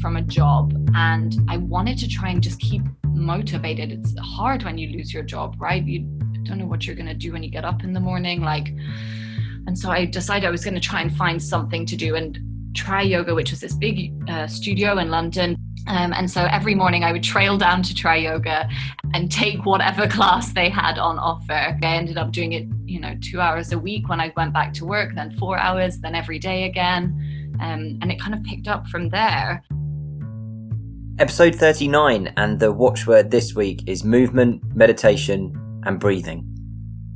from a job and I wanted to try and just keep motivated. It's hard when you lose your job, right? You don't know what you're going to do when you get up in the morning. Like, and so I decided I was going to try and find something to do and Triyoga, which was this big uh, studio in London. Um, and so every morning I would trail down to Triyoga and take whatever class they had on offer. I ended up doing it, you know, two hours a week when I went back to work, then four hours, then every day again. Um, and it kind of picked up from there. Episode 39 and the watchword this week is movement, meditation, and breathing.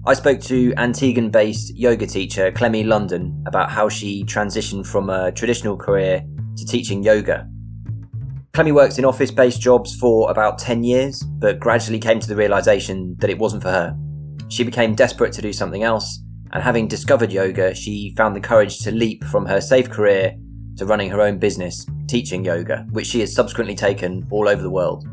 I spoke to Antiguan based yoga teacher Clemmie London about how she transitioned from a traditional career to teaching yoga. Clemmie worked in office based jobs for about 10 years, but gradually came to the realization that it wasn't for her. She became desperate to do something else, and having discovered yoga, she found the courage to leap from her safe career to running her own business, teaching yoga, which she has subsequently taken all over the world.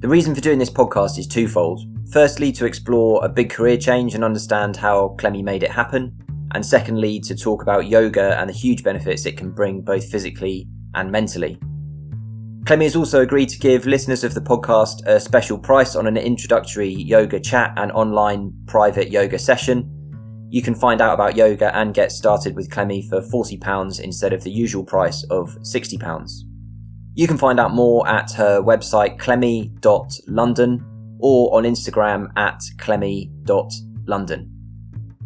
The reason for doing this podcast is twofold. Firstly, to explore a big career change and understand how Clemmie made it happen, and secondly, to talk about yoga and the huge benefits it can bring both physically and mentally. Clemmie has also agreed to give listeners of the podcast a special price on an introductory yoga chat and online private yoga session you can find out about yoga and get started with Clemmie for £40 instead of the usual price of £60. You can find out more at her website clemmie.london or on Instagram at clemmie.london.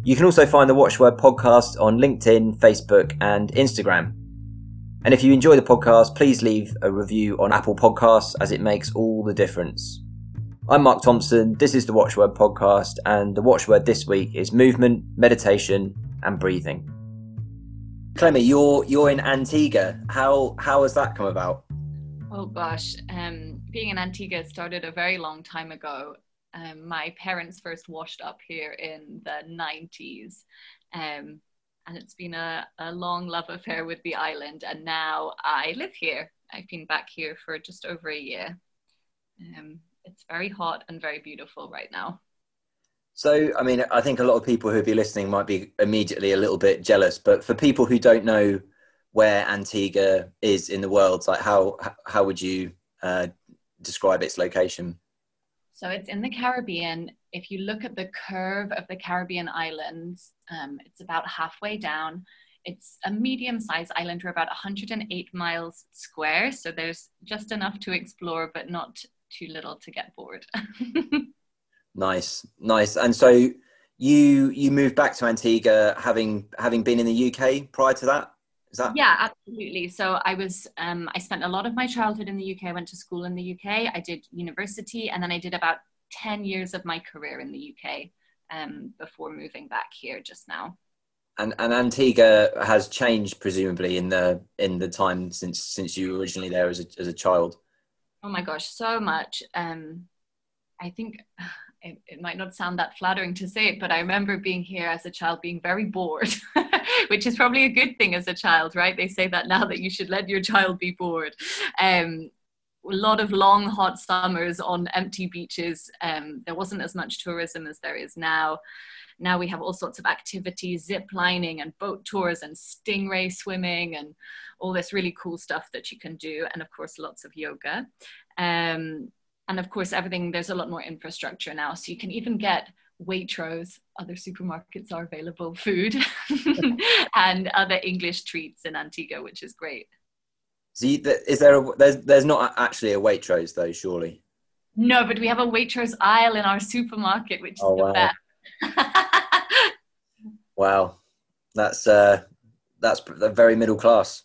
You can also find the Watchword podcast on LinkedIn, Facebook, and Instagram. And if you enjoy the podcast, please leave a review on Apple Podcasts as it makes all the difference. I'm Mark Thompson. This is the Watchword podcast, and the watchword this week is movement, meditation, and breathing. Clemmie, you're you're in Antigua. How how has that come about? Oh gosh, um, being in Antigua started a very long time ago. Um, my parents first washed up here in the 90s, um, and it's been a, a long love affair with the island. And now I live here. I've been back here for just over a year. Um, it's very hot and very beautiful right now. So, I mean, I think a lot of people who'd be listening might be immediately a little bit jealous, but for people who don't know where Antigua is in the world, like how how would you uh, describe its location? So it's in the Caribbean. If you look at the curve of the Caribbean islands, um, it's about halfway down. It's a medium-sized island. We're about 108 miles square, so there's just enough to explore, but not too little to get bored. nice, nice. And so you you moved back to Antigua having having been in the UK prior to that. Is that? Yeah, absolutely. So I was um, I spent a lot of my childhood in the UK. I went to school in the UK. I did university, and then I did about ten years of my career in the UK um, before moving back here just now. And, and Antigua has changed presumably in the in the time since since you were originally there as a as a child. Oh my gosh, so much. Um, I think it, it, might not sound that flattering to say it, but I remember being here as a child being very bored, which is probably a good thing as a child, right? They say that now that you should let your child be bored. Um, a lot of long, hot summers on empty beaches. Um, there wasn't as much tourism as there is now. Now we have all sorts of activities, zip lining and boat tours and stingray swimming and all this really cool stuff that you can do. And of course, lots of yoga. Um, and of course, everything, there's a lot more infrastructure now. So you can even get Waitrose, other supermarkets are available, food, and other English treats in Antigua, which is great. So you, is there a, there's there's not actually a Waitrose though, surely? No, but we have a Waitrose aisle in our supermarket, which is oh, the wow. best. wow, that's uh, that's very middle class.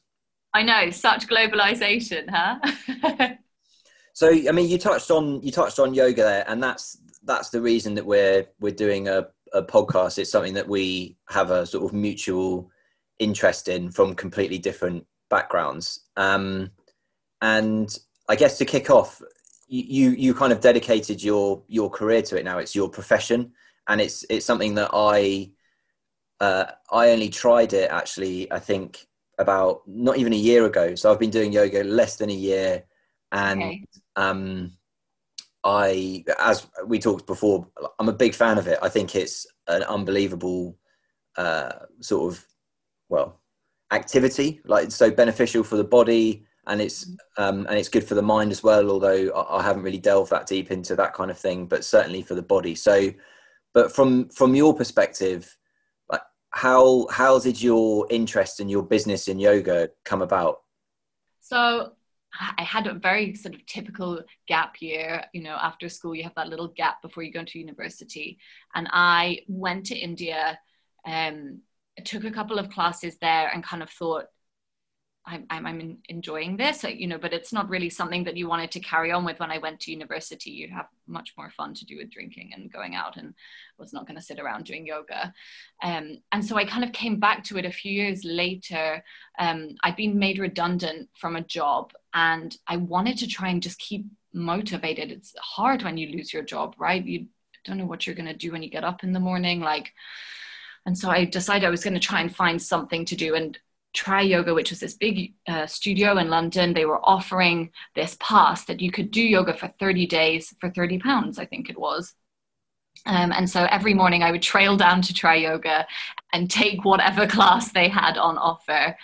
I know, such globalization, huh? so, I mean, you touched on you touched on yoga there, and that's that's the reason that we're we're doing a, a podcast. It's something that we have a sort of mutual interest in from completely different backgrounds. Um, and I guess to kick off, you you kind of dedicated your your career to it now. It's your profession and it's it's something that I uh, I only tried it actually I think about not even a year ago. So I've been doing yoga less than a year, and okay. um, I as we talked before, I'm a big fan of it. I think it's an unbelievable uh, sort of well activity, like it's so beneficial for the body and it's um, and it's good for the mind as well. Although I, I haven't really delved that deep into that kind of thing, but certainly for the body. So, but from from your perspective, like how how did your interest in your business in yoga come about? So I had a very sort of typical gap year. You know, after school, you have that little gap before you go into university. And I went to India, um, took a couple of classes there, and kind of thought, I'm, I'm, enjoying this, you know, but it's not really something that you wanted to carry on with when I went to university. You'd have much more fun to do with drinking and going out and was not going to sit around doing yoga. Um, and so I kind of came back to it a few years later. Um, I'd been made redundant from a job and I wanted to try and just keep motivated. It's hard when you lose your job, right? You don't know what you're going to do when you get up in the morning. Like, and so I decided I was going to try and find something to do. And Triyoga, which was this big uh, studio in London, they were offering this pass that you could do yoga for 30 days for 30 pounds, I think it was. Um, and so every morning I would trail down to Triyoga and take whatever class they had on offer.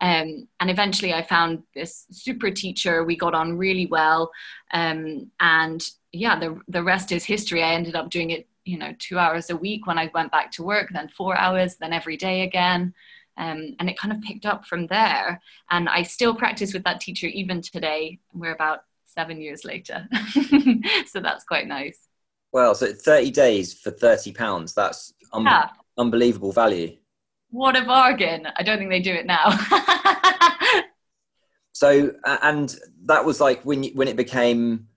Um, and eventually I found this super teacher. We got on really well. Um, and yeah, the, the rest is history. I ended up doing it, you know, two hours a week when I went back to work, then four hours, then every day again. Um, and it kind of picked up from there. And I still practice with that teacher even today. We're about seven years later. so that's quite nice. Well, so 30 days for 30 pounds, that's un- yeah. unbelievable value. What a bargain. I don't think they do it now. so, and that was like when, you, when it became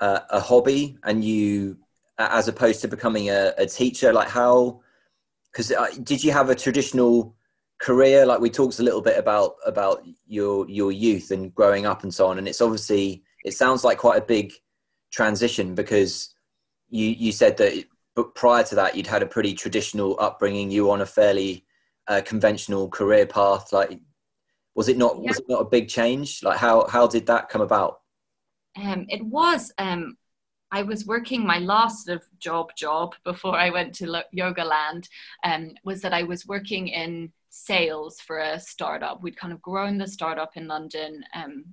uh, a hobby and you, as opposed to becoming a, a teacher, like how, because uh, did you have a traditional career like we talked a little bit about about your your youth and growing up and so on and it's obviously it sounds like quite a big transition because you you said that but prior to that you'd had a pretty traditional upbringing you on a fairly uh, conventional career path like was it not yeah. was it not a big change like how how did that come about um it was um I was working my last sort of job job before I went to Yoga Land um, was that I was working in sales for a startup. We'd kind of grown the startup in London. Um,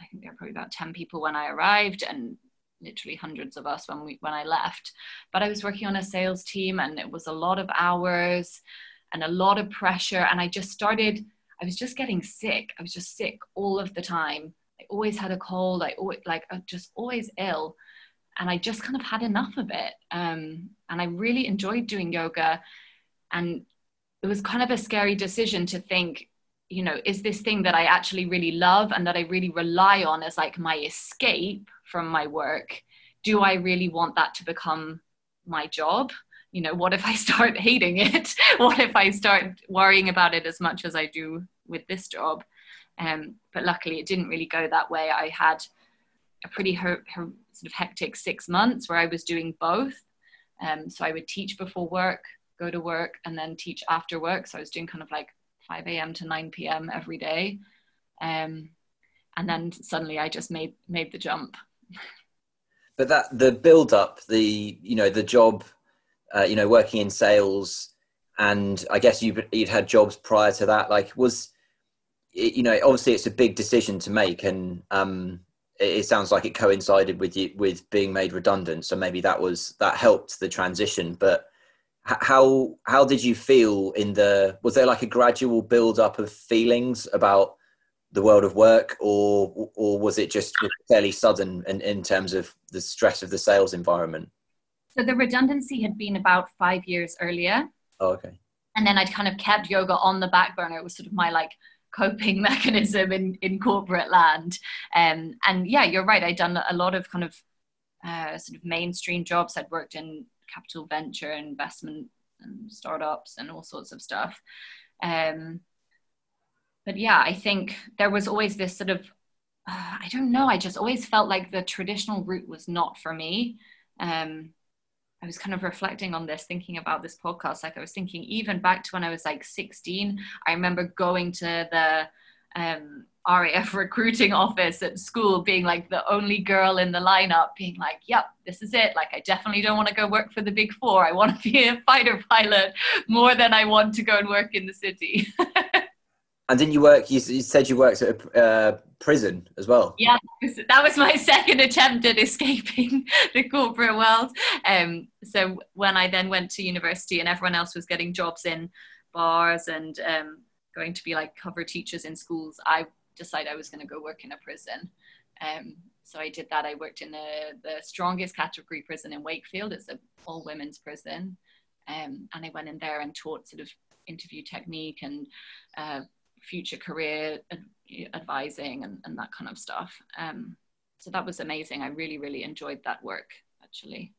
I think there were probably about 10 people when I arrived and literally hundreds of us when we when I left. But I was working on a sales team and it was a lot of hours and a lot of pressure. And I just started, I was just getting sick. I was just sick all of the time. I always had a cold. I always like I just always ill. And I just kind of had enough of it. Um, and I really enjoyed doing yoga. And it was kind of a scary decision to think you know is this thing that i actually really love and that i really rely on as like my escape from my work do i really want that to become my job? You know what if i start hating it? What if i start worrying about it as much as i do with this job? Um, but luckily it didn't really go that way. I had a pretty her, her sort of hectic six months where i was doing both. Um, so i would teach before work go to work and then teach after work. So I was doing kind of like 5 a.m. to 9 p.m. every day. Um, and then suddenly I just made made the jump. But that the build up, the you know the job, uh, you know working in sales, and I guess you you'd had jobs prior to that. Like was, you know, obviously it's a big decision to make, and um, it, it sounds like it coincided with you with being made redundant. So maybe that was that helped the transition, but how how did you feel in the was there like a gradual build up of feelings about the world of work or or was it just fairly sudden in, in terms of the stress of the sales environment? So the redundancy had been about five years earlier. Oh, okay. And then i'd kind of kept yoga on the back burner. It was sort of my like coping mechanism in in corporate land. Um, and yeah you're right. I'd done a lot of kind of uh, sort of mainstream jobs. I'd worked in capital venture investment and startups and all sorts of stuff. Um, but yeah, I think there was always this sort of, uh, I don't know, I just always felt like the traditional route was not for me. Um, I was kind of reflecting on this, thinking about this podcast. Like I was thinking, even back to when I was like 16, I remember going to the um, RAF recruiting office at school, being like the only girl in the lineup, being like, yep, this is it. Like, I definitely don't want to go work for the big four. I want to be a fighter pilot more than I want to go and work in the city. And didn't you work? You, you said you worked at a uh, prison as well. Yeah, that was my second attempt at escaping the corporate world. Um, so when I then went to university and everyone else was getting jobs in bars and um, going to be like cover teachers in schools, I decided I was going to go work in a prison. Um, so I did that. I worked in the, the strongest category prison in Wakefield. It's an all women's prison. Um, and I went in there and taught sort of interview technique and uh, future career ad- advising and, and, that kind of stuff. Um, so that was amazing. I really, really enjoyed that work actually.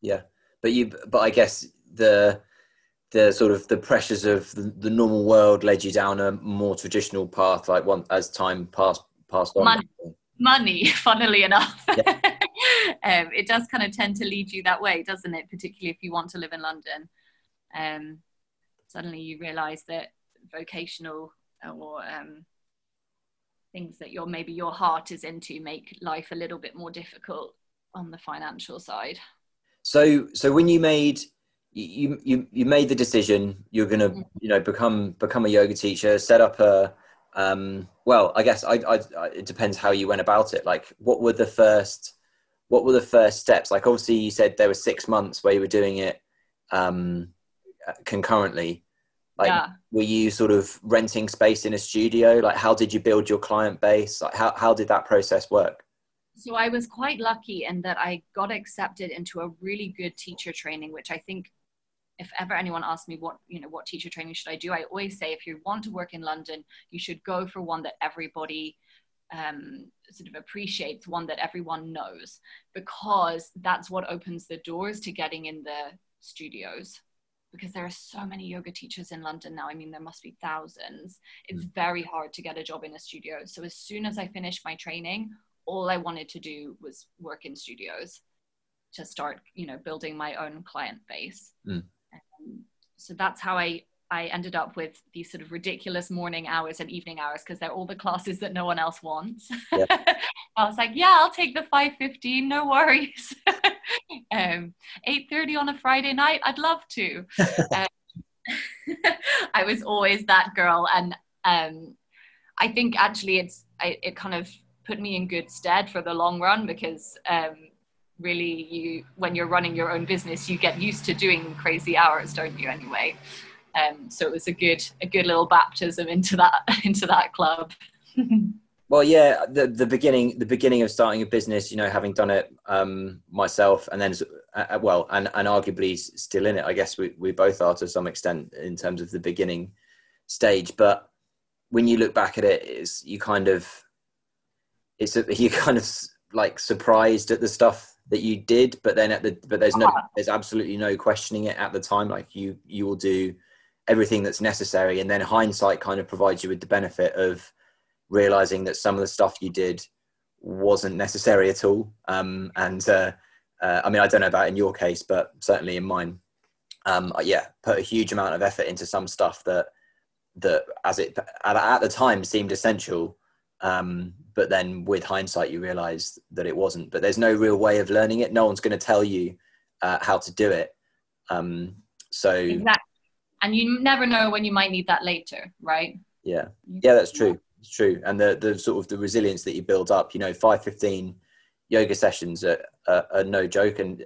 Yeah. But you, but I guess the, the sort of the pressures of the, the normal world led you down a more traditional path, like one as time passed passed on. Money, money funnily enough, yeah. um, it does kind of tend to lead you that way, doesn't it? Particularly if you want to live in London. Um, suddenly you realise that vocational or um, things that your maybe your heart is into make life a little bit more difficult on the financial side. So, so when you made you you you made the decision you're going to you know become become a yoga teacher set up a um well i guess I, I, I it depends how you went about it. Like what were the first what were the first steps? Like obviously you said there were six months where you were doing it um concurrently. Like yeah. were you sort of renting space in a studio? Like how did you build your client base? Like how, how did that process work? So I was quite lucky in that I got accepted into a really good teacher training, which I think if ever anyone asks me what you know what teacher training should i do i always say if you want to work in london you should go for one that everybody um, sort of appreciates one that everyone knows because that's what opens the doors to getting in the studios. Because there are so many yoga teachers in london now. I mean there must be thousands. It's mm. very hard to get a job in a studio. So as soon as i finished my training all i wanted to do was work in studios to start you know building my own client base. Mm so that's how I I ended up with these sort of ridiculous morning hours and evening hours because they're all the classes that no one else wants. Yeah. I was like, yeah, I'll take the 5.15, no worries. um, 8.30 on a Friday night, I'd love to. um, I was always that girl. And um, I think actually it's, I, it kind of put me in good stead for the long run because um, really you when you're running your own business you get used to doing crazy hours don't you anyway? Um, so it was a good a good little baptism into that into that club. Well yeah the the beginning the beginning of starting a business you know having done it um, myself and then uh, uh, well and and arguably still in it i guess we, we both are to some extent in terms of the beginning stage. But when you look back at it is you kind of it's a, you kind of like surprised at the stuff that you did, but then at the but there's no ah. there's absolutely no questioning it at the time. Like you you will do everything that's necessary, and then hindsight kind of provides you with the benefit of realizing that some of the stuff you did wasn't necessary at all. Um, and uh, uh, I mean, I don't know about in your case, but certainly in mine, um, yeah, put a huge amount of effort into some stuff that that as it at, at the time seemed essential um, but then with hindsight you realize that it wasn't. But there's no real way of learning it. No one's going to tell you uh, how to do it. Um, so exactly and you never know when you might need that later right? Yeah. Yeah that's true. it's true. And the the sort of the resilience that you build up you know 515 yoga sessions are, are, are no joke. And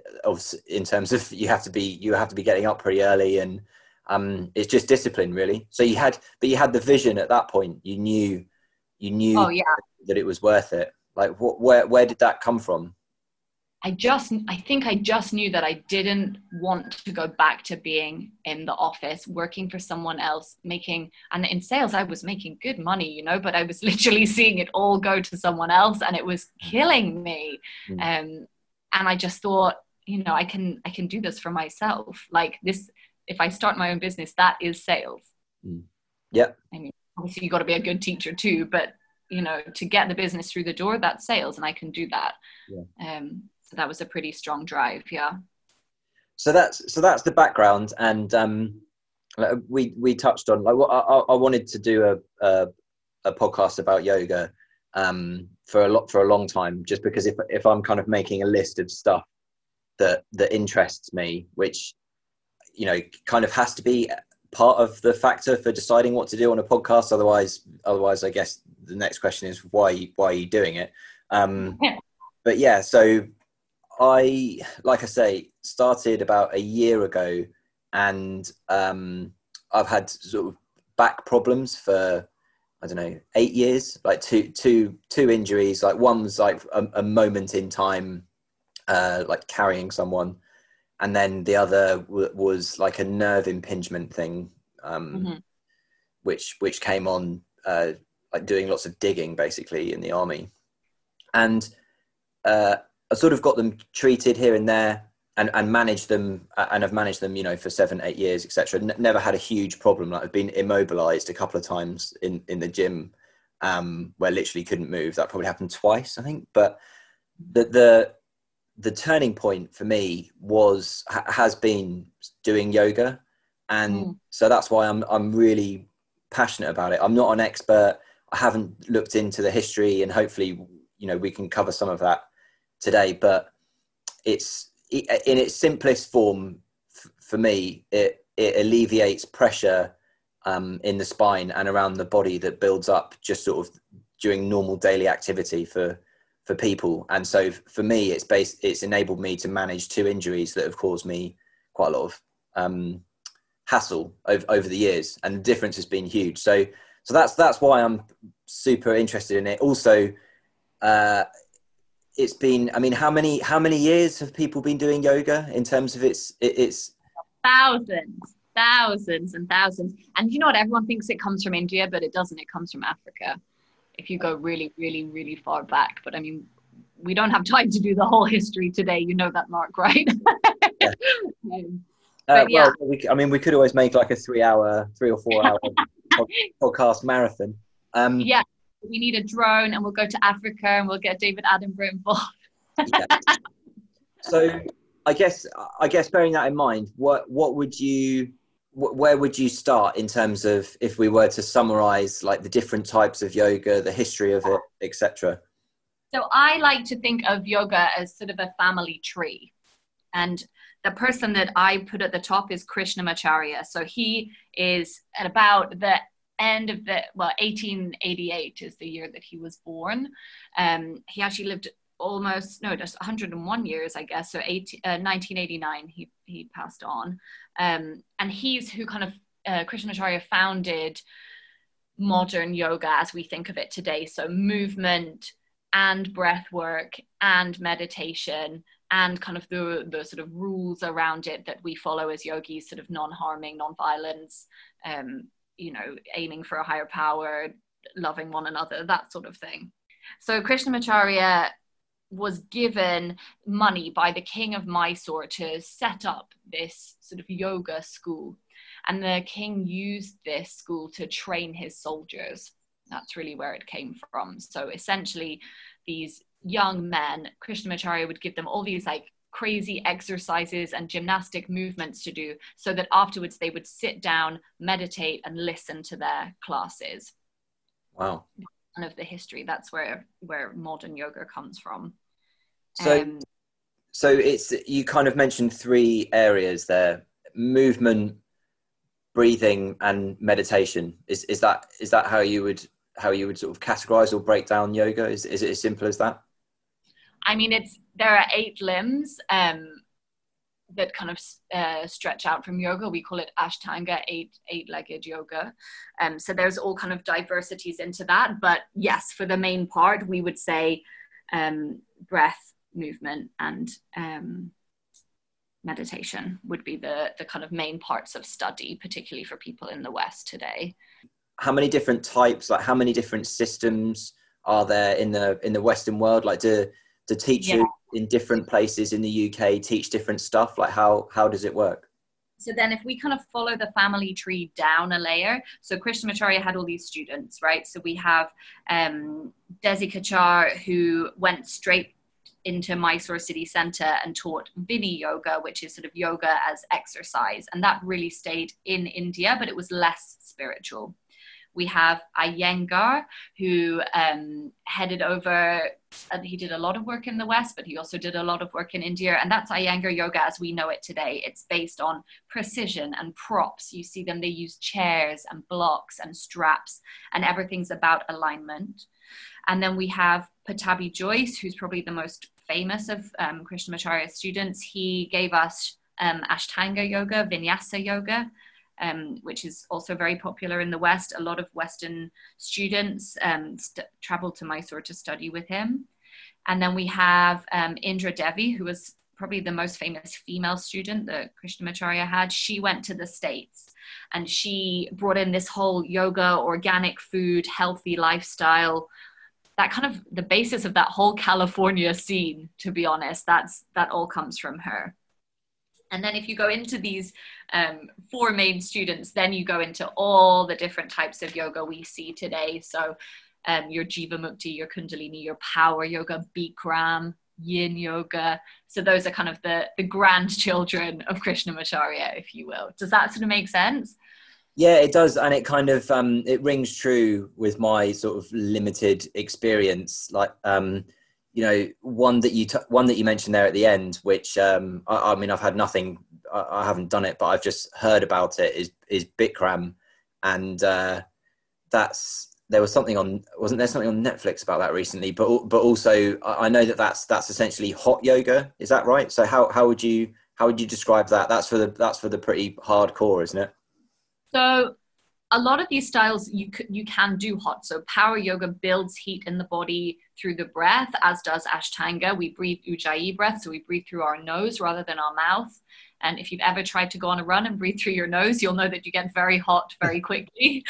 in terms of you have to be you have to be getting up pretty early. And um, it's just discipline really. So you had but you had the vision at that point. You knew you knew oh, yeah. that it was worth it like what, where where did that come from i just i think i just knew that i didn't want to go back to being in the office working for someone else making and in sales i was making good money you know but i was literally seeing it all go to someone else and it was mm. killing me mm. um, and i just thought you know i can i can do this for myself like this if i start my own business that is sales mm. yeah i mean obviously you've got to be a good teacher too but you know to get the business through the door that's sales and i can do that yeah. um, so that was a pretty strong drive yeah so that's so that's the background and um, we we touched on like I, I wanted to do a, a, a podcast about yoga um, for a lot for a long time just because if if i'm kind of making a list of stuff that that interests me which you know kind of has to be part of the factor for deciding what to do on a podcast? Otherwise, otherwise, I guess the next question is why why are you doing it? Um, yeah. But yeah, so I, like I say, started about a year ago, and um, I've had sort of back problems for I don't know eight years, like two two two injuries. Like one was like a, a moment in time, uh, like carrying someone, and then the other w- was like a nerve impingement thing, um, mm-hmm. which which came on uh, like doing lots of digging basically in the army, and uh, I sort of got them treated here and there and, and managed them and I've managed them, you know, for seven, eight years, etc. N- never had a huge problem. Like I've been immobilized a couple of times in, in the gym um, where literally couldn't move. That probably happened twice, I think. But the, the, the turning point for me was, ha- has been doing yoga. And mm. so that's why I'm, I'm really passionate about it. I'm not an expert. I haven't looked into the history and hopefully, you know, we can cover some of that today, but it's in its simplest form for me it it alleviates pressure um, in the spine and around the body that builds up just sort of during normal daily activity for for people. And so for me it's based it's enabled me to manage two injuries that have caused me quite a lot of um, hassle over, over the years. And the difference has been huge. So so that's that's why i'm super interested in it. Also uh, it's been i mean how many how many years have people been doing yoga in terms of its its thousands thousands and thousands. And you know what? Everyone thinks it comes from india but it doesn't. It comes from africa if you go really really really far back but i mean we don't have time to do the whole history today you know that mark right yeah. um, uh, yeah. well we, i mean we could always make like a three hour three or four hour podcast marathon um, yeah we need a drone and we'll go to Africa and we'll get David Attenborough involved. yeah. So I guess I guess bearing that in mind, what what would you where would you start in terms of if we were to summarize like the different types of yoga, the history of it, etc. So I like to think of yoga as sort of a family tree. And the person that I put at the top is Krishnamacharya. So he is at about the end of the well 1888 is the year that he was born um, he actually lived almost no just 101 years i guess. So 18, uh, 1989 he, he passed on. Um, and he's who kind of uh, krishnamacharya founded modern yoga as we think of it today. So movement and breath work and meditation and kind of the the sort of rules around it that we follow as yogis sort of non-harming non-violence um, you know, aiming for a higher power, loving one another, that sort of thing. So Krishnamacharya was given money by the king of Mysore to set up this sort of yoga school. And the king used this school to train his soldiers. That's really where it came from. So essentially, these young men, Krishnamacharya would give them all these like crazy exercises and gymnastic movements to do so that afterwards they would sit down, meditate, and listen to their classes. Wow. Kind of the history. That's where where modern yoga comes from. So um, so it's you kind of mentioned three areas there movement breathing and meditation is is that is that how you would how you would sort of categorize or break down yoga is, is it as simple as that I mean, it's there are eight limbs um, that kind of uh, stretch out from yoga. We call it Ashtanga, eight eight-legged yoga. Um, so there's all kind of diversities into that. But yes, for the main part, we would say um, breath, movement, and um, meditation would be the the kind of main parts of study, particularly for people in the West today. How many different types? Like how many different systems? are there in the in the western world like do do teachers yeah. in different places in the UK teach different stuff? Like how how does it work? So then if we kind of follow the family tree down a layer, so Krishnamacharya had all these students, right? So we have um, Desikachar who went straight into Mysore city center and taught Viniyoga, which is sort of yoga as exercise. And that really stayed in India, but it was less spiritual. We have Iyengar, who um, headed over, and he did a lot of work in the West, but he also did a lot of work in India. And that's Iyengar yoga as we know it today. It's based on precision and props. You see them, they use chairs and blocks and straps, and everything's about alignment. And then we have Pattabhi Jois, who's probably the most famous of um, Krishnamacharya's students. He gave us um, Ashtanga yoga, Vinyasa yoga, um, which is also very popular in the West. A lot of Western students um, st- travel to Mysore to study with him. And then we have um, Indra Devi, who was probably the most famous female student that Krishnamacharya had. She went to the States and she brought in this whole yoga, organic food, healthy lifestyle. That kind of the basis of that whole California scene, to be honest, that's that all comes from her. And then if you go into these um, four main students, then you go into all the different types of yoga we see today. So um, your Jivamukti, your Kundalini, your power yoga, Bikram, Yin yoga. So those are kind of the, the grandchildren of Krishnamacharya, if you will. Does that sort of make sense? Yeah, it does, and it kind of um, it rings true with my sort of limited experience. Like, um, you know one that you t- one that you mentioned there at the end which um, I, I, mean i've had nothing I, I, haven't done it but i've just heard about it is is bikram. And uh, that's there was something on wasn't there something on netflix about that recently? But but also i know that that's that's essentially hot yoga is that right? So how how would you how would you describe that? That's for the that's for the pretty hardcore isn't it so a lot of these styles you you can do hot. So power yoga builds heat in the body through the breath, as does Ashtanga. We breathe Ujjayi breath, so we breathe through our nose rather than our mouth. And if you've ever tried to go on a run and breathe through your nose, you'll know that you get very hot very quickly.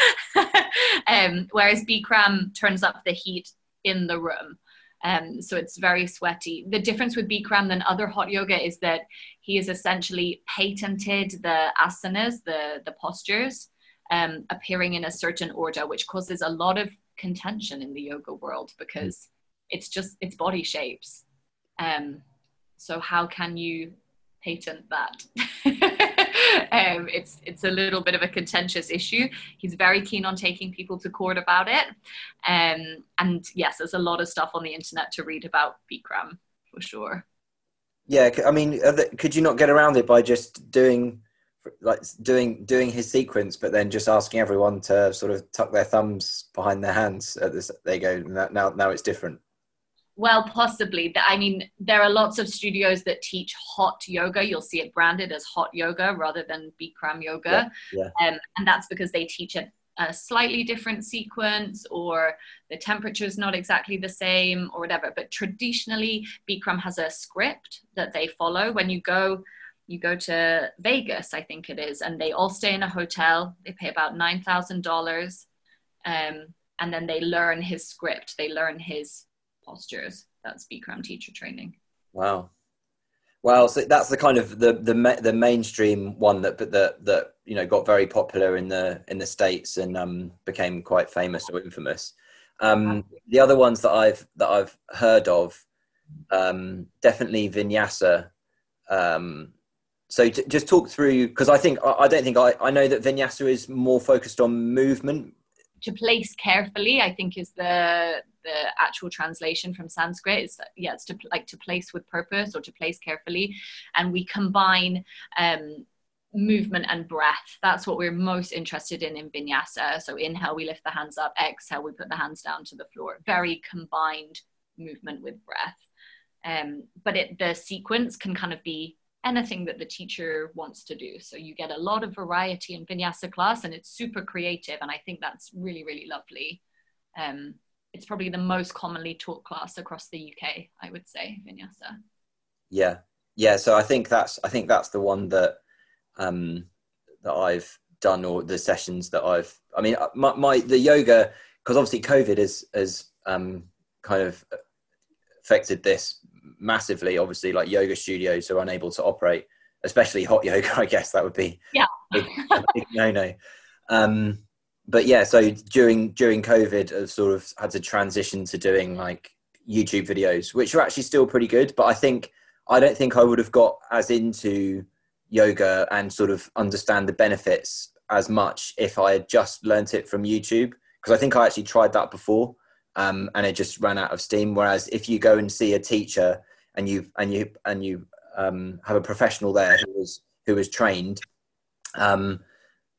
um, whereas Bikram turns up the heat in the room. Um, so it's very sweaty. The difference with Bikram than other hot yoga is that he has essentially patented the asanas, the, the postures, um, appearing in a certain order, which causes a lot of contention in the yoga world because it's just it's body shapes. Um, so how can you patent that? um, it's it's a little bit of a contentious issue. He's very keen on taking people to court about it, um, and yes, there's a lot of stuff on the internet to read about Bikram for sure. Yeah, I mean, could you not get around it by just doing like doing doing his sequence, but then just asking everyone to sort of tuck their thumbs behind their hands. At this, they go now. Now it's different. Well, possibly. I mean, there are lots of studios that teach hot yoga. You'll see it branded as hot yoga rather than Bikram yoga, yeah, yeah. Um, and that's because they teach it a slightly different sequence or the temperature is not exactly the same or whatever. But traditionally, Bikram has a script that they follow. When you go you go to Vegas, I think it is, and they all stay in a hotel. They pay about nine thousand um, dollars, and then they learn his script. They learn his postures. That's Bikram teacher training. Wow, well, so that's the kind of the the the mainstream one that that that you know got very popular in the in the states and um, became quite famous or infamous. Um, the other ones that I've that I've heard of, um, definitely Vinyasa. Um, so t- just talk through because I think I, I don't think I, I know that vinyasa is more focused on movement. To place carefully, I think is the the actual translation from Sanskrit. It's yeah, it's to like to place with purpose or to place carefully, and we combine um, movement and breath. That's what we're most interested in in vinyasa. So inhale, we lift the hands up. Exhale, we put the hands down to the floor. Very combined movement with breath. Um, but it, the sequence can kind of be anything that the teacher wants to do. So you get a lot of variety in vinyasa class and it's super creative. And I think that's really, really lovely. Um, it's probably the most commonly taught class across the UK, I would say, vinyasa. Yeah. Yeah. So I think that's, I think that's the one that, um, that I've done or the sessions that I've, I mean, uh, my, my the yoga, because obviously COVID is, has um, kind of affected this massively. Obviously, like yoga studios are unable to operate, especially hot yoga. I guess that would be yeah no no. Um, but yeah, so during during COVID, I've sort of had to transition to doing like YouTube videos, which are actually still pretty good. But I think I don't think I would have got as into yoga and sort of understand the benefits as much if I had just learnt it from YouTube because I think I actually tried that before um, and it just ran out of steam. Whereas if you go and see a teacher and you and you and you um, have a professional there who was who was trained, um,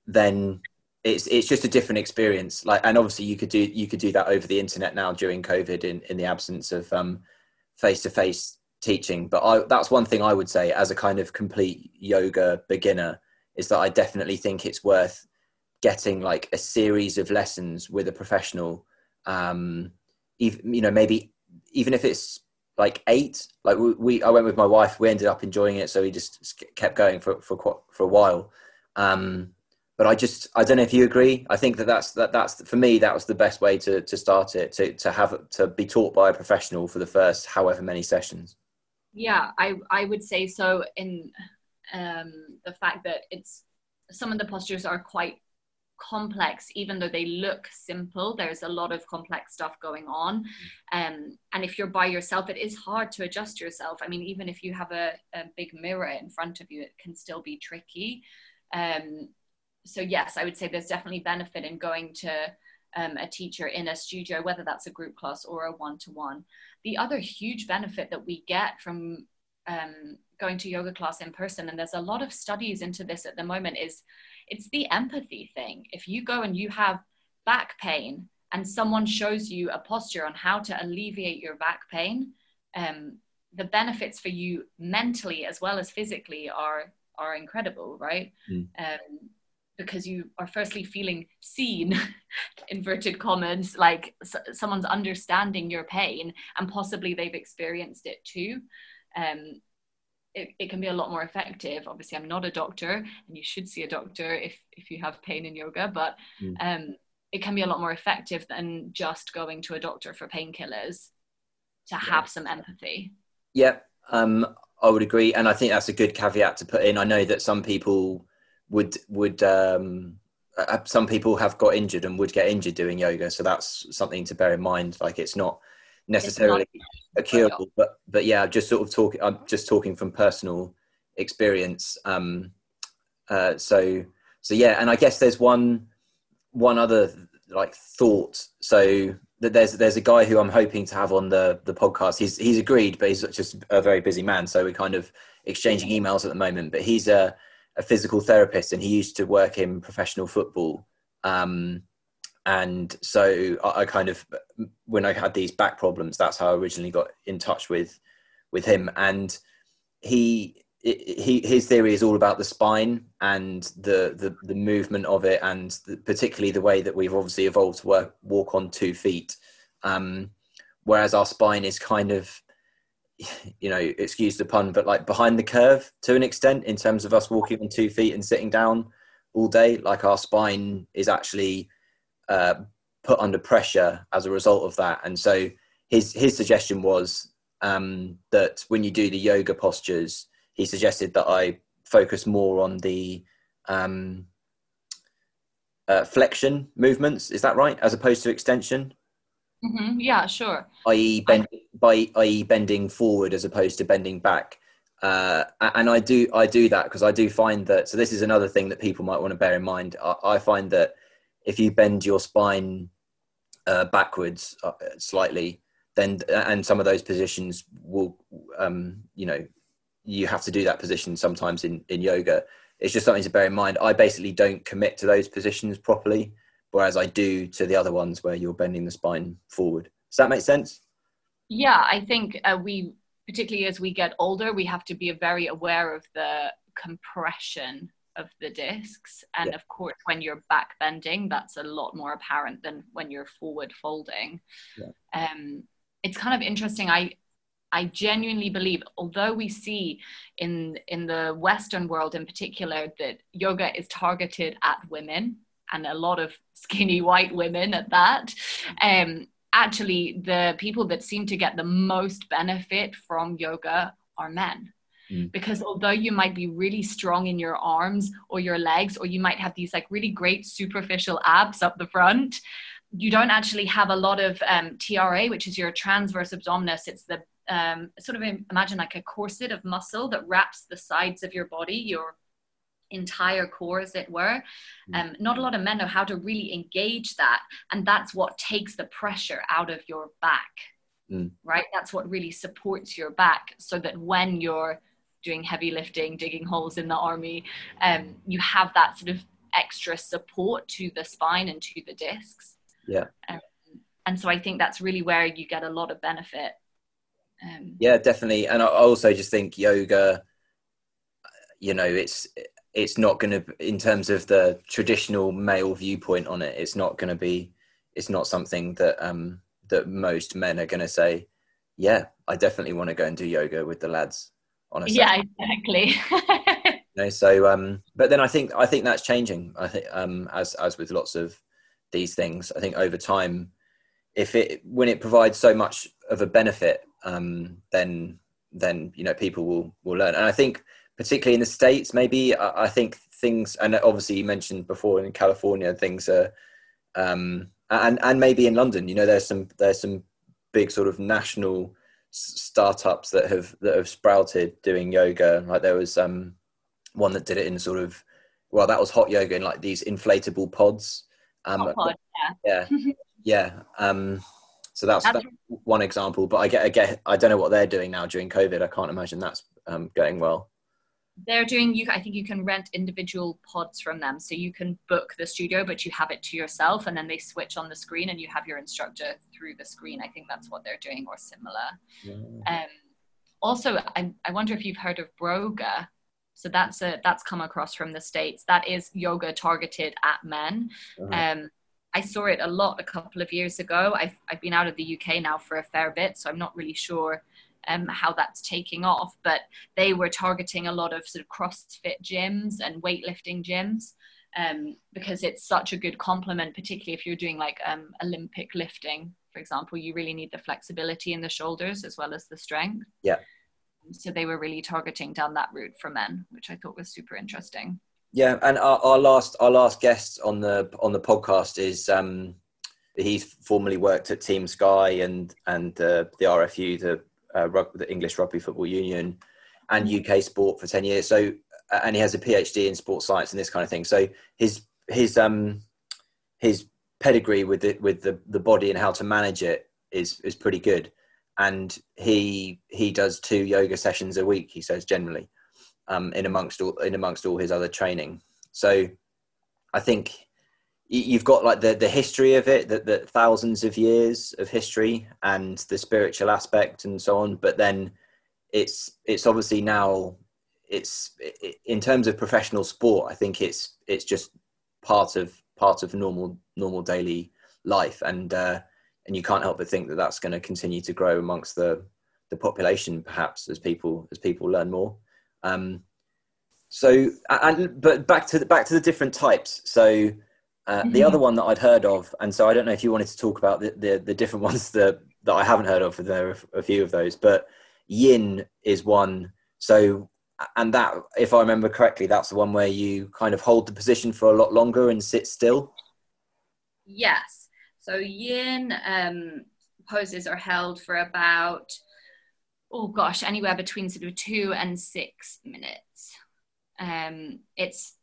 then it's it's just a different experience. Like, and obviously you could do you could do that over the internet now during COVID in in the absence of face to face teaching. But I, that's one thing I would say as a kind of complete yoga beginner is that I definitely think it's worth getting like a series of lessons with a professional. Um, even you know maybe even if it's like eight like we, we, i went with my wife we ended up enjoying it so we just kept going for for for a while um but i just i don't know if you agree. I think that that's that that's for me that was the best way to to start it to to have to be taught by a professional for the first however many sessions. Yeah i i would say so in um the fact that it's some of the postures are quite complex even though they look simple there's a lot of complex stuff going on. Um, and if you're by yourself it is hard to adjust yourself. I mean even if you have a, a big mirror in front of you it can still be tricky. Um, so yes i would say there's definitely benefit in going to um, a teacher in a studio whether that's a group class or a one-to-one. The other huge benefit that we get from um, going to yoga class in person and there's a lot of studies into this at the moment is it's the empathy thing. If you go and you have back pain and someone shows you a posture on how to alleviate your back pain um, the benefits for you mentally as well as physically are are incredible right? Mm. um, because you are firstly feeling seen inverted commas like s- someone's understanding your pain and possibly they've experienced it too. Um, it, it can be a lot more effective. Obviously i'm not a doctor and you should see a doctor if if you have pain in yoga but mm. um, it can be a lot more effective than just going to a doctor for painkillers to have some empathy. Yeah um, i would agree and i think that's a good caveat to put in. I know that some people would would um, some people have got injured and would get injured doing yoga so that's something to bear in mind like it's not necessarily a curable, but but yeah, just sort of talking. I'm just talking from personal experience. Um, uh, so so yeah, and I guess there's one one other like thought. So that there's there's a guy who I'm hoping to have on the the podcast. He's he's agreed, but he's just a very busy man. So we're kind of exchanging emails at the moment. But he's a a physical therapist, and he used to work in professional football. Um, and so I, I, kind of when I had these back problems, that's how I originally got in touch with with him, and he. He, his theory is all about the spine and the, the, the movement of it, and the, particularly the way that we've obviously evolved to work, walk on two feet. Um, whereas our spine is kind of, you know, excuse the pun, but like behind the curve to an extent in terms of us walking on two feet and sitting down all day. Like our spine is actually uh, put under pressure as a result of that. And so his his suggestion was um, that when you do the yoga postures, he suggested that I focus more on the um, uh, flexion movements. Is that right, as opposed to extension? Mm-hmm. Yeah, sure. I.e., bend, I... by i.e. bending forward as opposed to bending back. Uh, and I do I do that because I do find that. So this is another thing that people might want to bear in mind. I, I find that if you bend your spine uh, backwards uh, slightly, then and some of those positions will, um, you know, you have to do that position sometimes in in yoga. It's just something to bear in mind. I basically don't commit to those positions properly, whereas I do to the other ones where you're bending the spine forward. Does that make sense? Yeah, I think uh, we, particularly as we get older, we have to be very aware of the compression of the discs and yeah. of course when you're back bending that's a lot more apparent than when you're forward folding yeah. um, it's kind of interesting i i genuinely believe although we see in in the western world in particular that yoga is targeted at women and a lot of skinny white women at that um, actually the people that seem to get the most benefit from yoga are men Mm. Because although you might be really strong in your arms or your legs, or you might have these like really great superficial abs up the front, you don't actually have a lot of um, TRA, which is your transverse abdominis. It's the um, sort of imagine like a corset of muscle that wraps the sides of your body, your entire core as it were. Hmm. um, not a lot of men know how to really engage that and that's what takes the pressure out of your back mm. right? That's what really supports your back so that when you're doing heavy lifting digging holes in the army um, you have that sort of extra support to the spine and to the discs. Yeah. Um, and so i think that's really where you get a lot of benefit. Um, yeah definitely. And i also just think yoga you know it's it's not going to in terms of the traditional male viewpoint on it it's not going to be it's not something that um that most men are going to say yeah i definitely want to go and do yoga with the lads on a yeah exactly. You know, so um but then i think i think that's changing. I think um as as with lots of these things i think over time if it when it provides so much of a benefit um then then you know people will will learn. And i think particularly in the states maybe. I, I think things and obviously you mentioned before in california things are um, and and maybe in london you know there's some there's some big sort of national startups that have that have sprouted doing yoga. Like there was um one that did it in sort of well that was hot yoga in like these inflatable pods. Um pod, yeah. Yeah, yeah. um so that's, that's, one example but i get i get i don't know what they're doing now during covid. I can't imagine that's um, going well they're doing you i think you can rent individual pods from them so you can book the studio but you have it to yourself and then they switch on the screen and you have your instructor through the screen i think that's what they're doing or similar yeah. um, also I, I wonder if you've heard of broga so that's a that's come across from the states that is yoga targeted at men uh-huh. um, I saw it a lot a couple of years ago. I've, I've been out of the UK now for a fair bit, so I'm not really sure um, how that's taking off. But they were targeting a lot of sort of CrossFit gyms and weightlifting gyms um, because it's such a good complement, particularly if you're doing like um, Olympic lifting, for example. You really need the flexibility in the shoulders as well as the strength. Yeah. So they were really targeting down that route for men, which I thought was super interesting. Yeah, and our, our last our last guest on the on the podcast is um, he's formerly worked at Team Sky and and uh, the RFU, the uh, rugby, the English Rugby Football Union, and UK Sport for ten years. So, uh, and he has a PhD in sports science and this kind of thing. So his his um his pedigree with the with the the body and how to manage it is is pretty good. And he he does two yoga sessions a week. He says generally, um, in amongst all in amongst all his other training. So, I think you've got like the the history of it that the thousands of years of history and the spiritual aspect and so on but then it's it's obviously now it's in terms of professional sport i think it's it's just part of part of normal normal daily life. And uh, and you can't help but think that that's going to continue to grow amongst the the population perhaps as people as people learn more. Um so and but back to the back to the different types. So uh, mm-hmm. The other one that I'd heard of, and so I don't know if you wanted to talk about the, the, the different ones that, that I haven't heard of, there are a few of those, but yin is one. So, and that, if I remember correctly, that's the one where you kind of hold the position for a lot longer and sit still. Yes. So yin um, poses are held for about, oh gosh, anywhere between sort of two and six minutes. Um, it's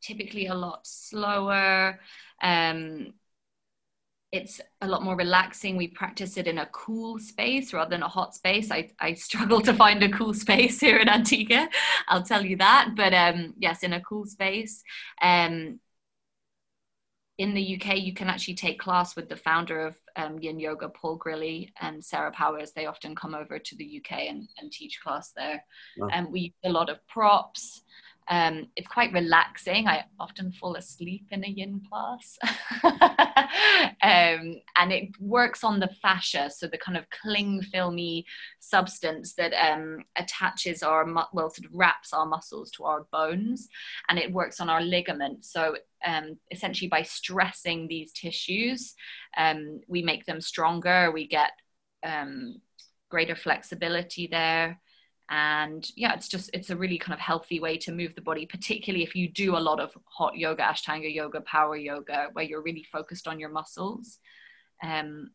typically a lot slower. Um, it's a lot more relaxing. We practice it in a cool space rather than a hot space. I, I struggle to find a cool space here in Antigua, I'll tell you that. But um, yes, in a cool space. Um, in the UK, you can actually take class with the founder of um, Yin Yoga, Paul Grilley, and Sarah Powers. They often come over to the UK and, and teach class there. And wow. um, we use a lot of props. Um, it's quite relaxing. I often fall asleep in a yin class. um, and it works on the fascia, so the kind of cling filmy substance that um, attaches our, mu- well, sort of wraps our muscles to our bones. And it works on our ligaments. So um, essentially, by stressing these tissues, um, we make them stronger, we get um, greater flexibility there and yeah it's just it's a really kind of healthy way to move the body particularly if you do a lot of hot yoga ashtanga yoga power yoga where you're really focused on your muscles. Um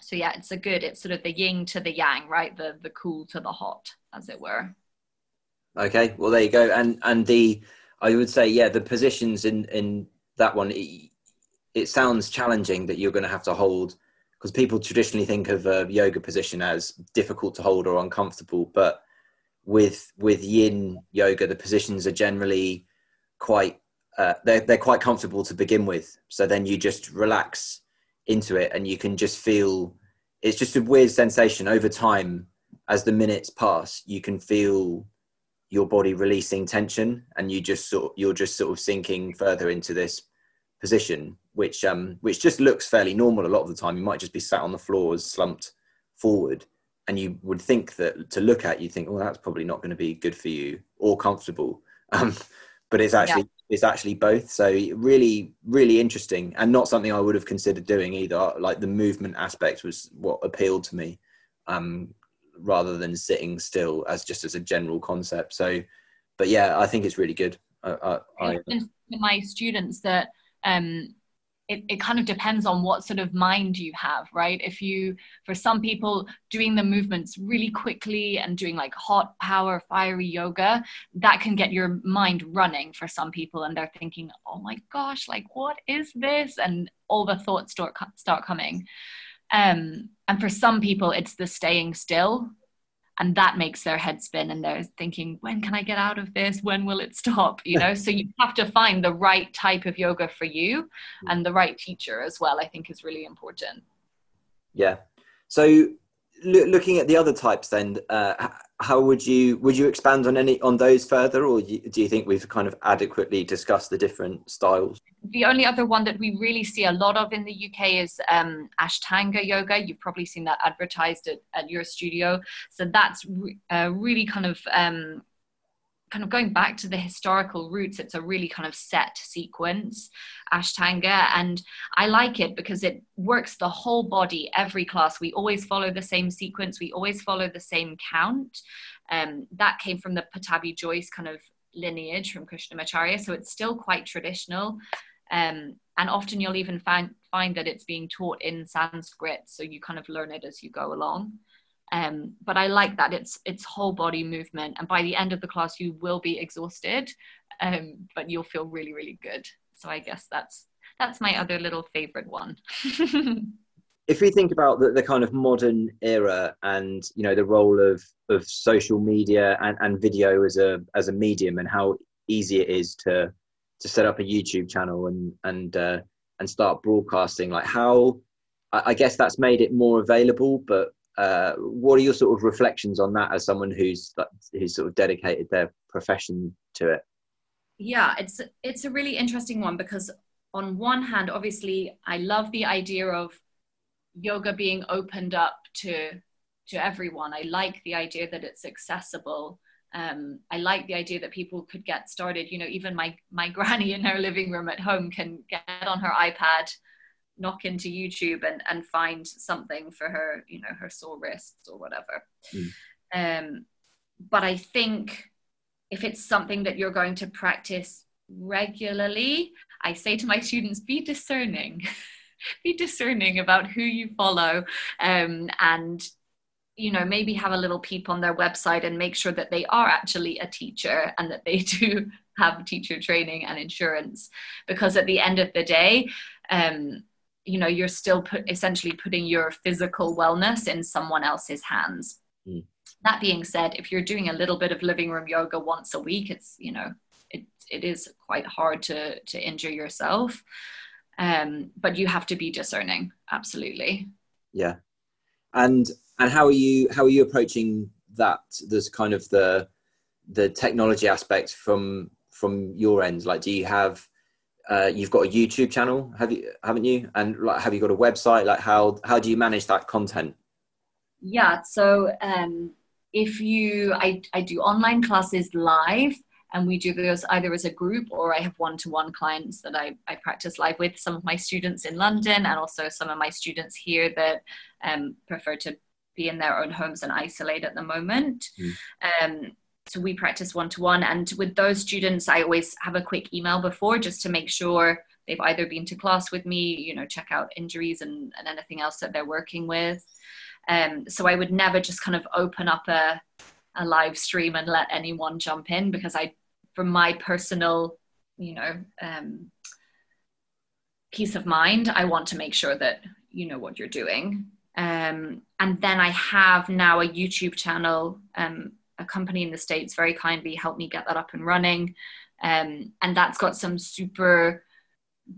so yeah it's a good it's sort of the yin to the yang right? The the cool to the hot as it were. Okay well there you go. And and the I would say, yeah, the positions in in that one, it, it sounds challenging that you're going to have to hold because people traditionally think of a yoga position as difficult to hold or uncomfortable, but with with yin yoga, the positions are generally quite uh, they're they're quite comfortable to begin with. So then you just relax into it, and you can just feel it's just a weird sensation over time as the minutes pass. You can feel your body releasing tension and you just sort you're just sort of sinking further into this position which um which just looks fairly normal a lot of the time you might just be sat on the floor slumped forward and you would think that to look at you think well that's probably not going to be good for you or comfortable um but it's actually yeah. it's actually both so really really interesting and not something i would have considered doing either like the movement aspect was what appealed to me um rather than sitting still as just as a general concept. So, but yeah, I think it's really good. I, I, I my students that um, it, it kind of depends on what sort of mind you have, right? If you, for some people, doing the movements really quickly and doing like hot power, fiery yoga, that can get your mind running for some people. And they're thinking, oh my gosh, like, what is this? And all the thoughts start, start coming. Um, and for some people, it's the staying still. And that makes their head spin and they're thinking, when can I get out of this? When will it stop? You know, so you have to find the right type of yoga for you and the right teacher as well, I think is really important. Yeah. So looking at the other types then uh, how would you would you expand on any on those further or do you think we've kind of adequately discussed the different styles? The only other one that we really see a lot of in the uk is um, ashtanga yoga. You've probably seen that advertised at, at your studio. So that's re- uh, really kind of um, kind of going back to the historical roots, it's a really kind of set sequence, Ashtanga. And I like it because it works the whole body every class. We always follow the same sequence, we always follow the same count. Um, that came from the Pattabhi Jois kind of lineage from Krishnamacharya. So it's still quite traditional. Um, and often you'll even find, find that it's being taught in Sanskrit. So you kind of learn it as you go along. Um, but I like that it's it's whole body movement, and by the end of the class, you will be exhausted, um, but you'll feel really really good. So I guess that's that's my other little favorite one. if we think about the, the kind of modern era and you know the role of of social media and, and video as a as a medium and how easy it is to to set up a YouTube channel and and uh, and start broadcasting, like how I guess that's made it more available, but uh, what are your sort of reflections on that as someone who's who's sort of dedicated their profession to it? Yeah, it's it's a really interesting one because on one hand, obviously, I love the idea of yoga being opened up to to everyone. I like the idea that it's accessible. Um, I like the idea that people could get started. You know, even my my granny in her living room at home can get on her iPad knock into YouTube and, and find something for her, you know, her sore wrists or whatever. Mm. Um, but I think if it's something that you're going to practice regularly, I say to my students, be discerning. be discerning about who you follow um, and you know maybe have a little peep on their website and make sure that they are actually a teacher and that they do have teacher training and insurance because at the end of the day um, you know you're still put, essentially putting your physical wellness in someone else's hands. Mm. that being said if you're doing a little bit of living room yoga once a week it's you know it, it is quite hard to to injure yourself. Um, but you have to be discerning absolutely. Yeah. And and how are you how are you approaching that there's kind of the the technology aspect from from your end? Like do you have uh, you've got a YouTube channel, have you? Haven't you? And like, have you got a website? Like, how how do you manage that content? Yeah. So um, if you, I I do online classes live, and we do those either as a group or I have one-to-one clients that I I practice live with. Some of my students in London, and also some of my students here that um, prefer to be in their own homes and isolate at the moment. Mm. Um, so we practice one to one and with those students i always have a quick email before just to make sure they've either been to class with me you know check out injuries and, and anything else that they're working with um, so i would never just kind of open up a, a live stream and let anyone jump in because i for my personal, you know, um, peace of mind, I want to make sure that you know what you're doing. Um, and then I have now a YouTube channel. Um, a company in the States very kindly helped me get that up and running. Um, and that's got some super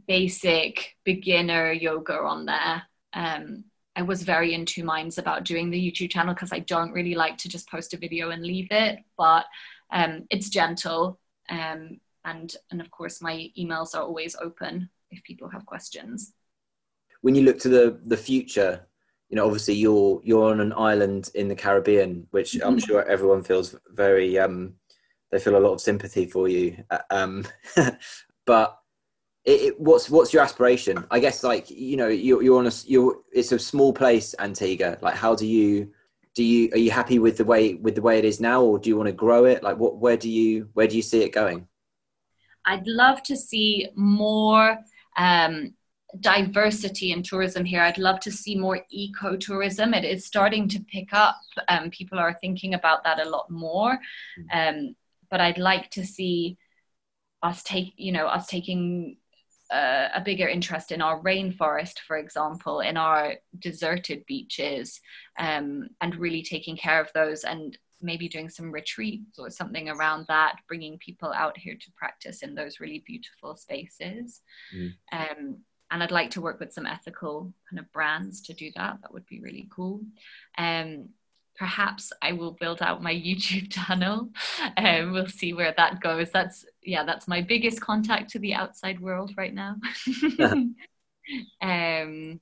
basic beginner yoga on there. Um, I was very in two minds about doing the YouTube channel because I don't really like to just post a video and leave it, but um, it's gentle. Um, and, and of course, my emails are always open if people have questions. When you look to the, the future, you know, obviously you're you're on an island in the Caribbean, which I'm mm-hmm. sure everyone feels very um, they feel a lot of sympathy for you. Uh, um, but it, it, what's what's your aspiration? I guess like you know you're you're on a you're it's a small place, Antigua. Like how do you do you are you happy with the way with the way it is now, or do you want to grow it? Like what where do you where do you see it going? I'd love to see more um, diversity in tourism here. I'd love to see more eco-tourism. It is starting to pick up. Um, people are thinking about that a lot more. Um, but I'd like to see us take, you know, us taking uh, a bigger interest in our rainforest, for example, in our deserted beaches, um, and really taking care of those and maybe doing some retreats or something around that, bringing people out here to practice in those really beautiful spaces. Mm. Um, and I'd like to work with some ethical kind of brands to do that. That would be really cool. Um, perhaps I will build out my YouTube channel. Um, we'll see where that goes. That's yeah, that's my biggest contact to the outside world right now. um,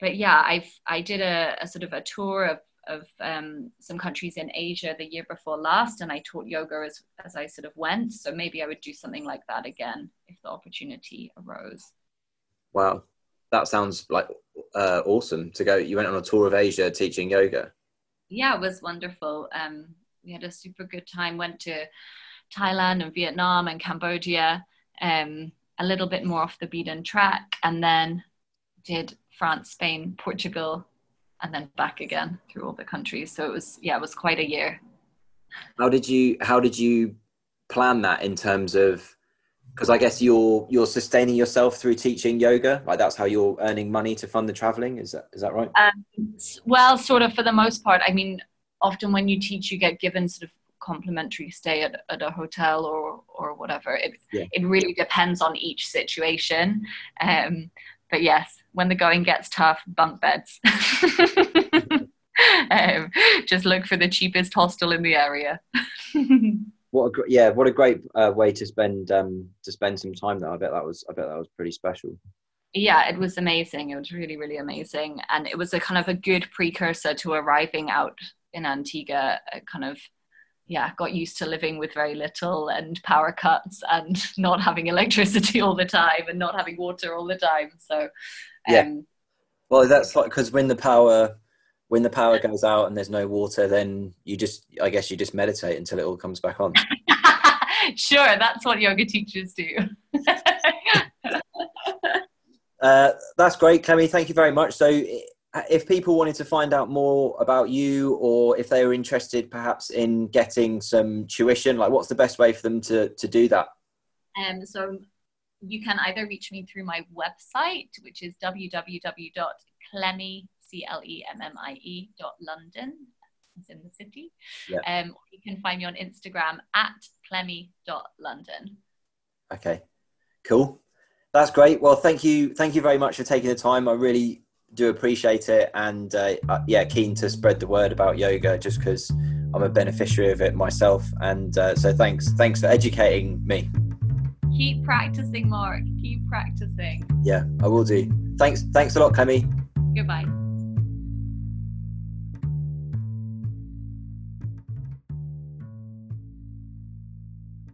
but yeah, I've I did a, a, sort of a tour of of um, some countries in Asia the year before last, and I taught yoga as as I sort of went. So maybe I would do something like that again if the opportunity arose. Wow, that sounds like uh, awesome to go. You went on a tour of Asia teaching yoga. Yeah, it was wonderful. Um, we had a super good time. Went to Thailand and Vietnam and Cambodia. Um, a little bit more off the beaten track, and then did France, Spain, Portugal, and then back again through all the countries. So it was yeah, it was quite a year. How did you How did you plan that in terms of because I guess you're you're sustaining yourself through teaching yoga. Like that's how you're earning money to fund the traveling. Is that is that right? Um, well, sort of for the most part. I mean, often when you teach, you get given sort of complimentary stay at, at a hotel or or whatever. It yeah. it really depends on each situation. Um, but yes, when the going gets tough, bunk beds. um, just look for the cheapest hostel in the area. what a yeah, what a great uh, way to spend um, to spend some time there. I bet that was I bet that was pretty special. Yeah, it was amazing. It was really really amazing, and it was a kind of a good precursor to arriving out in Antigua. Kind of yeah, got used to living with very little and power cuts and not having electricity all the time and not having water all the time. So um, yeah, well that's like because when the power when the power goes out and there's no water, then you just, I guess, you just meditate until it all comes back on. sure, that's what yoga teachers do. uh, that's great, Clemmie. Thank you very much. So, if people wanted to find out more about you, or if they were interested, perhaps in getting some tuition, like what's the best way for them to to do that? Um, so you can either reach me through my website, which is www.clemmie C L E M M I E dot London. It's in the city. Yeah. Um, you can find me on Instagram at clemmie dot London. Okay, cool. That's great. Well, thank you, thank you very much for taking the time. I really do appreciate it, and uh, uh yeah, keen to spread the word about yoga just because I'm a beneficiary of it myself. And uh, so, thanks, thanks for educating me. Keep practicing, Mark. Keep practicing. Yeah, I will do. Thanks, thanks a lot, Clemmie. Goodbye.